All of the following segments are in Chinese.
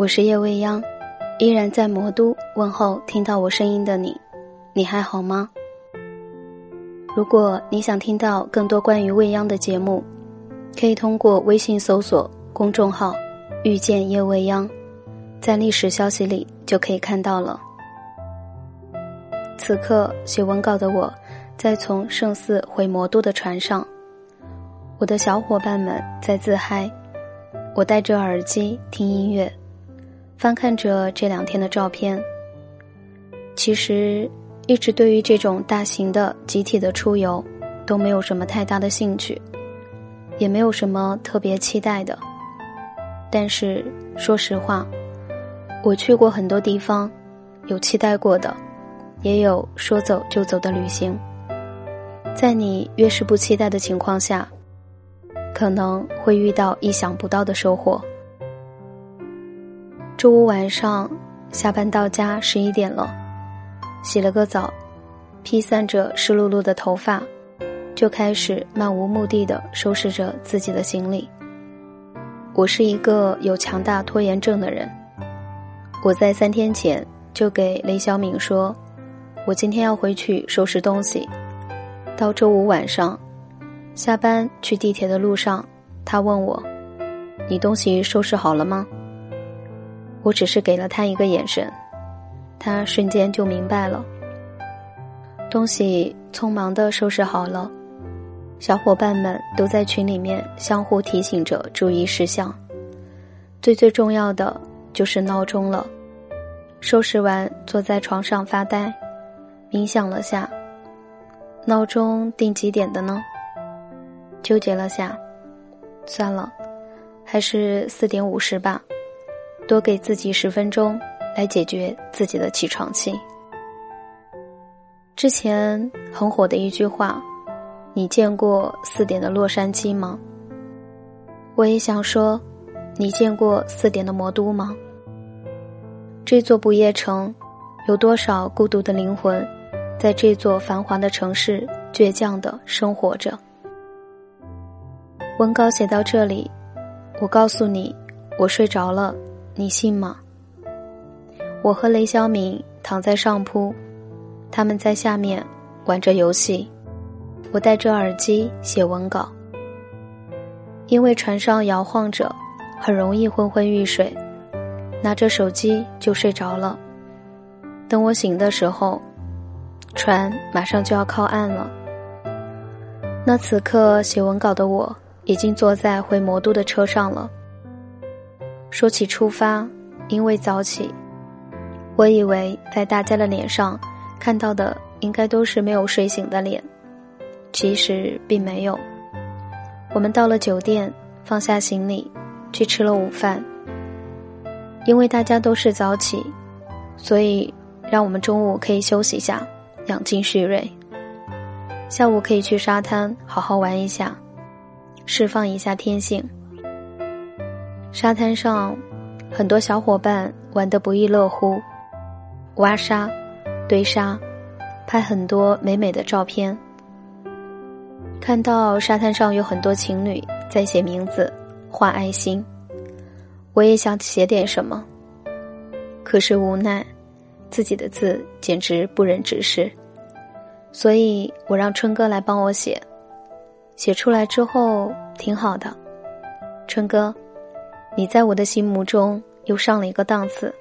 我是叶未央，依然在魔都问候听到我声音的你，你还好吗？如果你想听到更多关于未央的节目，可以通过微信搜索公众号“遇见叶未央”，在历史消息里就可以看到了。此刻写文稿的我，在从圣寺回魔都的船上，我的小伙伴们在自嗨，我戴着耳机听音乐，翻看着这两天的照片。其实一直对于这种大型的集体的出游，都没有什么太大的兴趣，也没有什么特别期待的。但是说实话，我去过很多地方，有期待过的。也有说走就走的旅行，在你越是不期待的情况下，可能会遇到意想不到的收获。周五晚上下班到家十一点了，洗了个澡，披散着湿漉漉的头发，就开始漫无目的的收拾着自己的行李。我是一个有强大拖延症的人，我在三天前就给雷小敏说。我今天要回去收拾东西，到周五晚上，下班去地铁的路上，他问我：“你东西收拾好了吗？”我只是给了他一个眼神，他瞬间就明白了。东西匆忙的收拾好了，小伙伴们都在群里面相互提醒着注意事项，最最重要的就是闹钟了。收拾完，坐在床上发呆。冥想了下，闹钟定几点的呢？纠结了下，算了，还是四点五十吧，多给自己十分钟来解决自己的起床气。之前很火的一句话：“你见过四点的洛杉矶吗？”我也想说：“你见过四点的魔都吗？”这座不夜城，有多少孤独的灵魂？在这座繁华的城市，倔强的生活着。文稿写到这里，我告诉你，我睡着了，你信吗？我和雷小敏躺在上铺，他们在下面玩着游戏，我戴着耳机写文稿。因为船上摇晃着，很容易昏昏欲睡，拿着手机就睡着了。等我醒的时候。船马上就要靠岸了。那此刻写文稿的我，已经坐在回魔都的车上了。说起出发，因为早起，我以为在大家的脸上看到的应该都是没有睡醒的脸，其实并没有。我们到了酒店，放下行李，去吃了午饭。因为大家都是早起，所以让我们中午可以休息一下。养精蓄锐，下午可以去沙滩好好玩一下，释放一下天性。沙滩上，很多小伙伴玩得不亦乐乎，挖沙、堆沙，拍很多美美的照片。看到沙滩上有很多情侣在写名字、画爱心，我也想写点什么，可是无奈。自己的字简直不忍直视，所以我让春哥来帮我写。写出来之后挺好的，春哥，你在我的心目中又上了一个档次。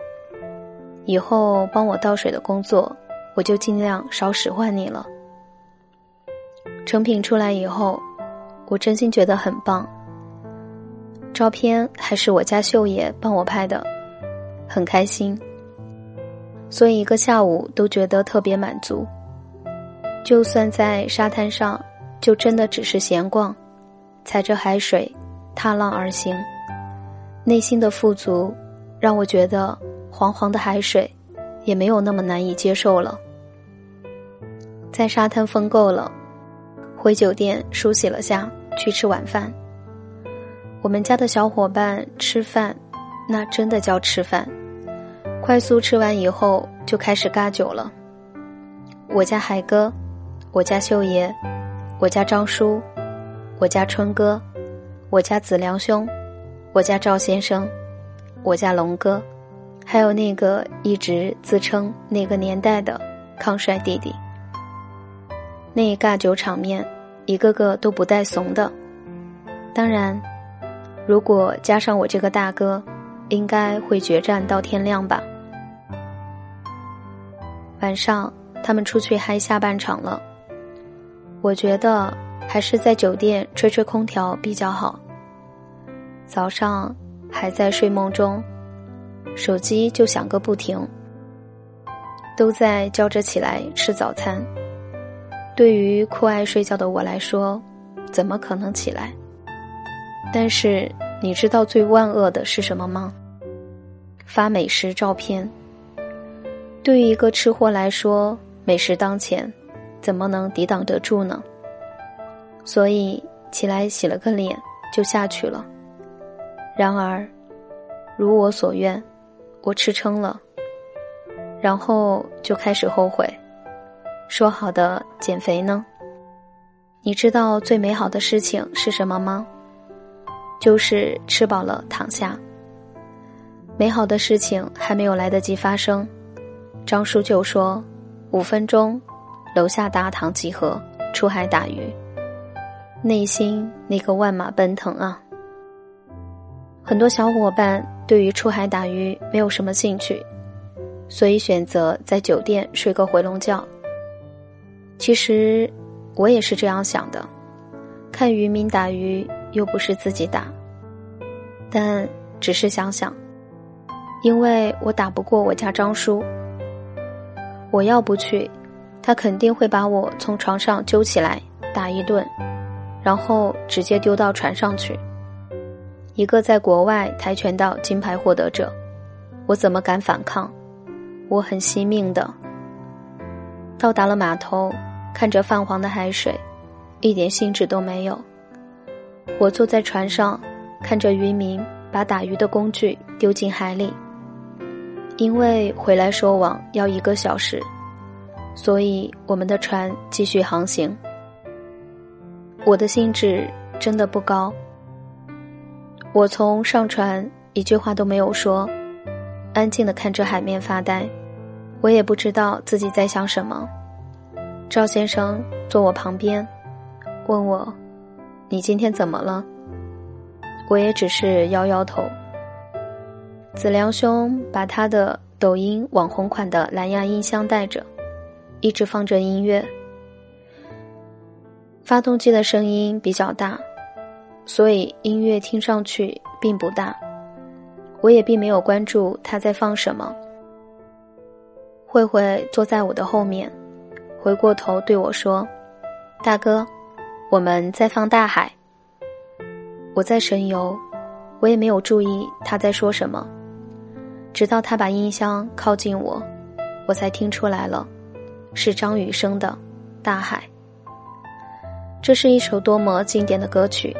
以后帮我倒水的工作，我就尽量少使唤你了。成品出来以后，我真心觉得很棒。照片还是我家秀爷帮我拍的，很开心。所以一个下午都觉得特别满足。就算在沙滩上，就真的只是闲逛，踩着海水，踏浪而行，内心的富足，让我觉得黄黄的海水，也没有那么难以接受了。在沙滩疯够了，回酒店梳洗了下，去吃晚饭。我们家的小伙伴吃饭，那真的叫吃饭。快速吃完以后，就开始嘎酒了。我家海哥，我家秀爷，我家张叔，我家春哥，我家子良兄，我家赵先生，我家龙哥，还有那个一直自称那个年代的康帅弟弟。那一尬酒场面，一个个都不带怂的。当然，如果加上我这个大哥，应该会决战到天亮吧。晚上他们出去嗨下半场了，我觉得还是在酒店吹吹空调比较好。早上还在睡梦中，手机就响个不停，都在叫着起来吃早餐。对于酷爱睡觉的我来说，怎么可能起来？但是你知道最万恶的是什么吗？发美食照片。对于一个吃货来说，美食当前，怎么能抵挡得住呢？所以起来洗了个脸就下去了。然而，如我所愿，我吃撑了，然后就开始后悔。说好的减肥呢？你知道最美好的事情是什么吗？就是吃饱了躺下。美好的事情还没有来得及发生，张叔就说：“五分钟，楼下大堂集合，出海打鱼。”内心那个万马奔腾啊！很多小伙伴对于出海打鱼没有什么兴趣，所以选择在酒店睡个回笼觉。其实，我也是这样想的。看渔民打鱼，又不是自己打，但只是想想，因为我打不过我家张叔，我要不去，他肯定会把我从床上揪起来打一顿，然后直接丢到船上去。一个在国外跆拳道金牌获得者，我怎么敢反抗？我很惜命的。到达了码头。看着泛黄的海水，一点兴致都没有。我坐在船上，看着渔民把打鱼的工具丢进海里。因为回来收网要一个小时，所以我们的船继续航行。我的兴致真的不高。我从上船一句话都没有说，安静的看着海面发呆。我也不知道自己在想什么。赵先生坐我旁边，问我：“你今天怎么了？”我也只是摇摇头。子良兄把他的抖音网红款的蓝牙音箱带着，一直放着音乐。发动机的声音比较大，所以音乐听上去并不大。我也并没有关注他在放什么。慧慧坐在我的后面。回过头对我说：“大哥，我们在放大海。”我在神游，我也没有注意他在说什么。直到他把音箱靠近我，我才听出来了，是张雨生的《大海》。这是一首多么经典的歌曲。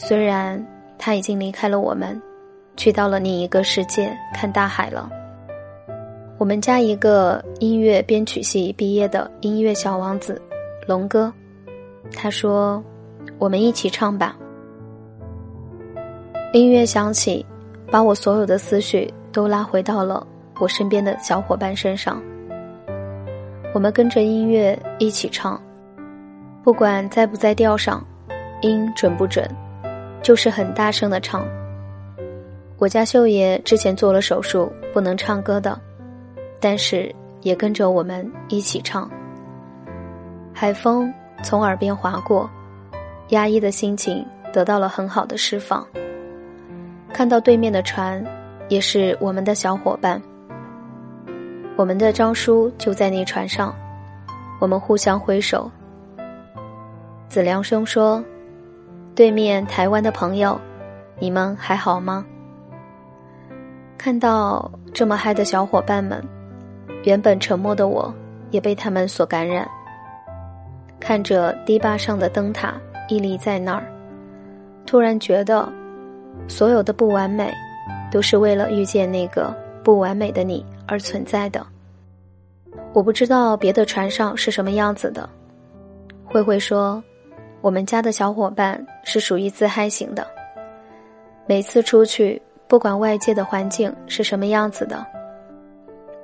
虽然他已经离开了我们，去到了另一个世界看大海了。我们家一个音乐编曲系毕业的音乐小王子，龙哥，他说：“我们一起唱吧。”音乐响起，把我所有的思绪都拉回到了我身边的小伙伴身上。我们跟着音乐一起唱，不管在不在调上，音准不准，就是很大声的唱。我家秀爷之前做了手术，不能唱歌的。但是也跟着我们一起唱。海风从耳边划过，压抑的心情得到了很好的释放。看到对面的船，也是我们的小伙伴。我们的张叔就在那船上，我们互相挥手。子良兄说：“对面台湾的朋友，你们还好吗？”看到这么嗨的小伙伴们。原本沉默的我，也被他们所感染。看着堤坝上的灯塔屹立在那儿，突然觉得，所有的不完美，都是为了遇见那个不完美的你而存在的。我不知道别的船上是什么样子的。慧慧说，我们家的小伙伴是属于自嗨型的，每次出去不管外界的环境是什么样子的，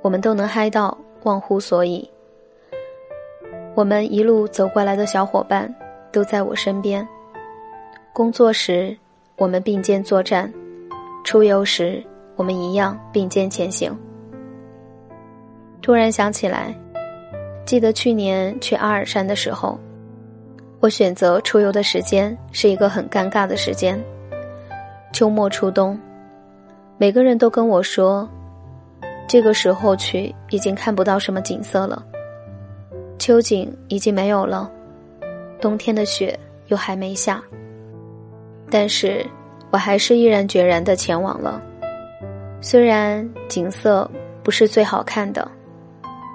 我们都能嗨到忘乎所以。我们一路走过来的小伙伴都在我身边。工作时，我们并肩作战；出游时，我们一样并肩前行。突然想起来，记得去年去阿尔山的时候，我选择出游的时间是一个很尴尬的时间——秋末初冬。每个人都跟我说，这个时候去已经看不到什么景色了。秋景已经没有了，冬天的雪又还没下。但是，我还是毅然决然的前往了。虽然景色不是最好看的，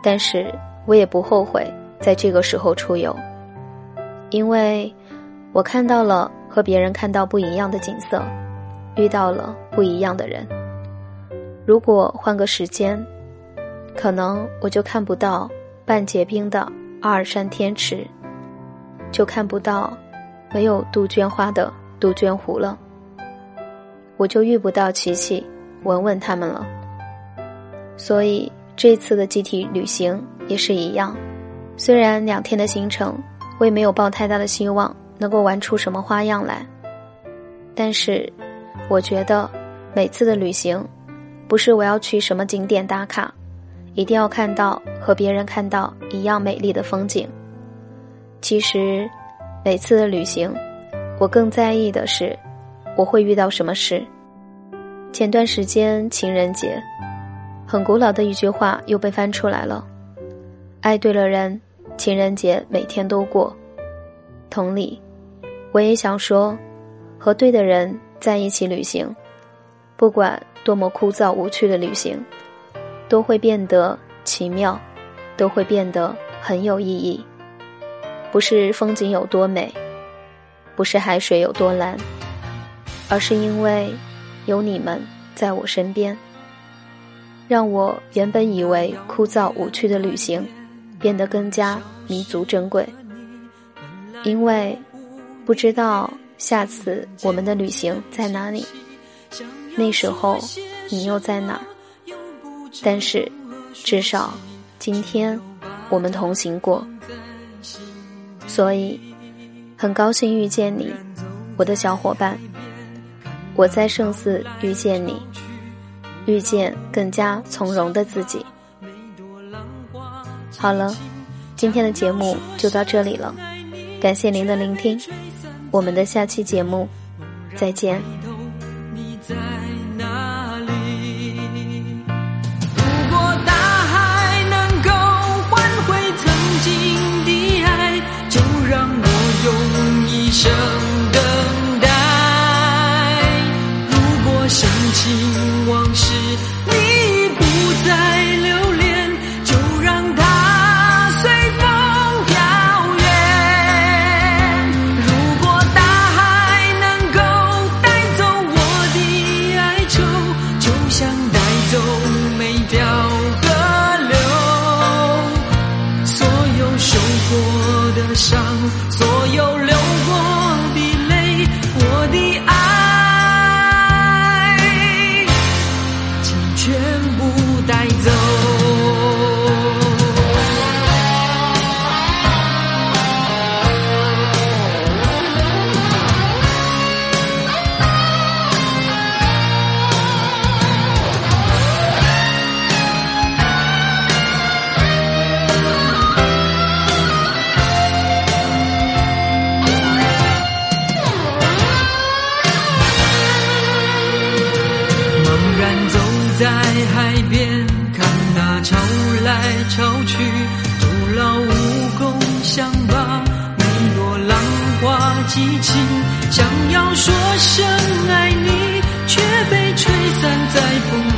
但是我也不后悔在这个时候出游，因为我看到了和别人看到不一样的景色，遇到了不一样的人。如果换个时间，可能我就看不到。半结冰的阿尔山天池，就看不到没有杜鹃花的杜鹃湖了。我就遇不到琪琪、文文他们了。所以这次的集体旅行也是一样。虽然两天的行程，我也没有抱太大的希望能够玩出什么花样来，但是我觉得每次的旅行，不是我要去什么景点打卡。一定要看到和别人看到一样美丽的风景。其实，每次的旅行，我更在意的是我会遇到什么事。前段时间情人节，很古老的一句话又被翻出来了：爱对了人，情人节每天都过。同理，我也想说，和对的人在一起旅行，不管多么枯燥无趣的旅行。都会变得奇妙，都会变得很有意义。不是风景有多美，不是海水有多蓝，而是因为有你们在我身边，让我原本以为枯燥无趣的旅行变得更加弥足珍贵。因为不知道下次我们的旅行在哪里，那时候你又在哪儿？但是，至少今天我们同行过，所以很高兴遇见你，我的小伙伴。我在圣寺遇见你，遇见更加从容的自己。好了，今天的节目就到这里了，感谢您的聆听，我们的下期节目再见。在风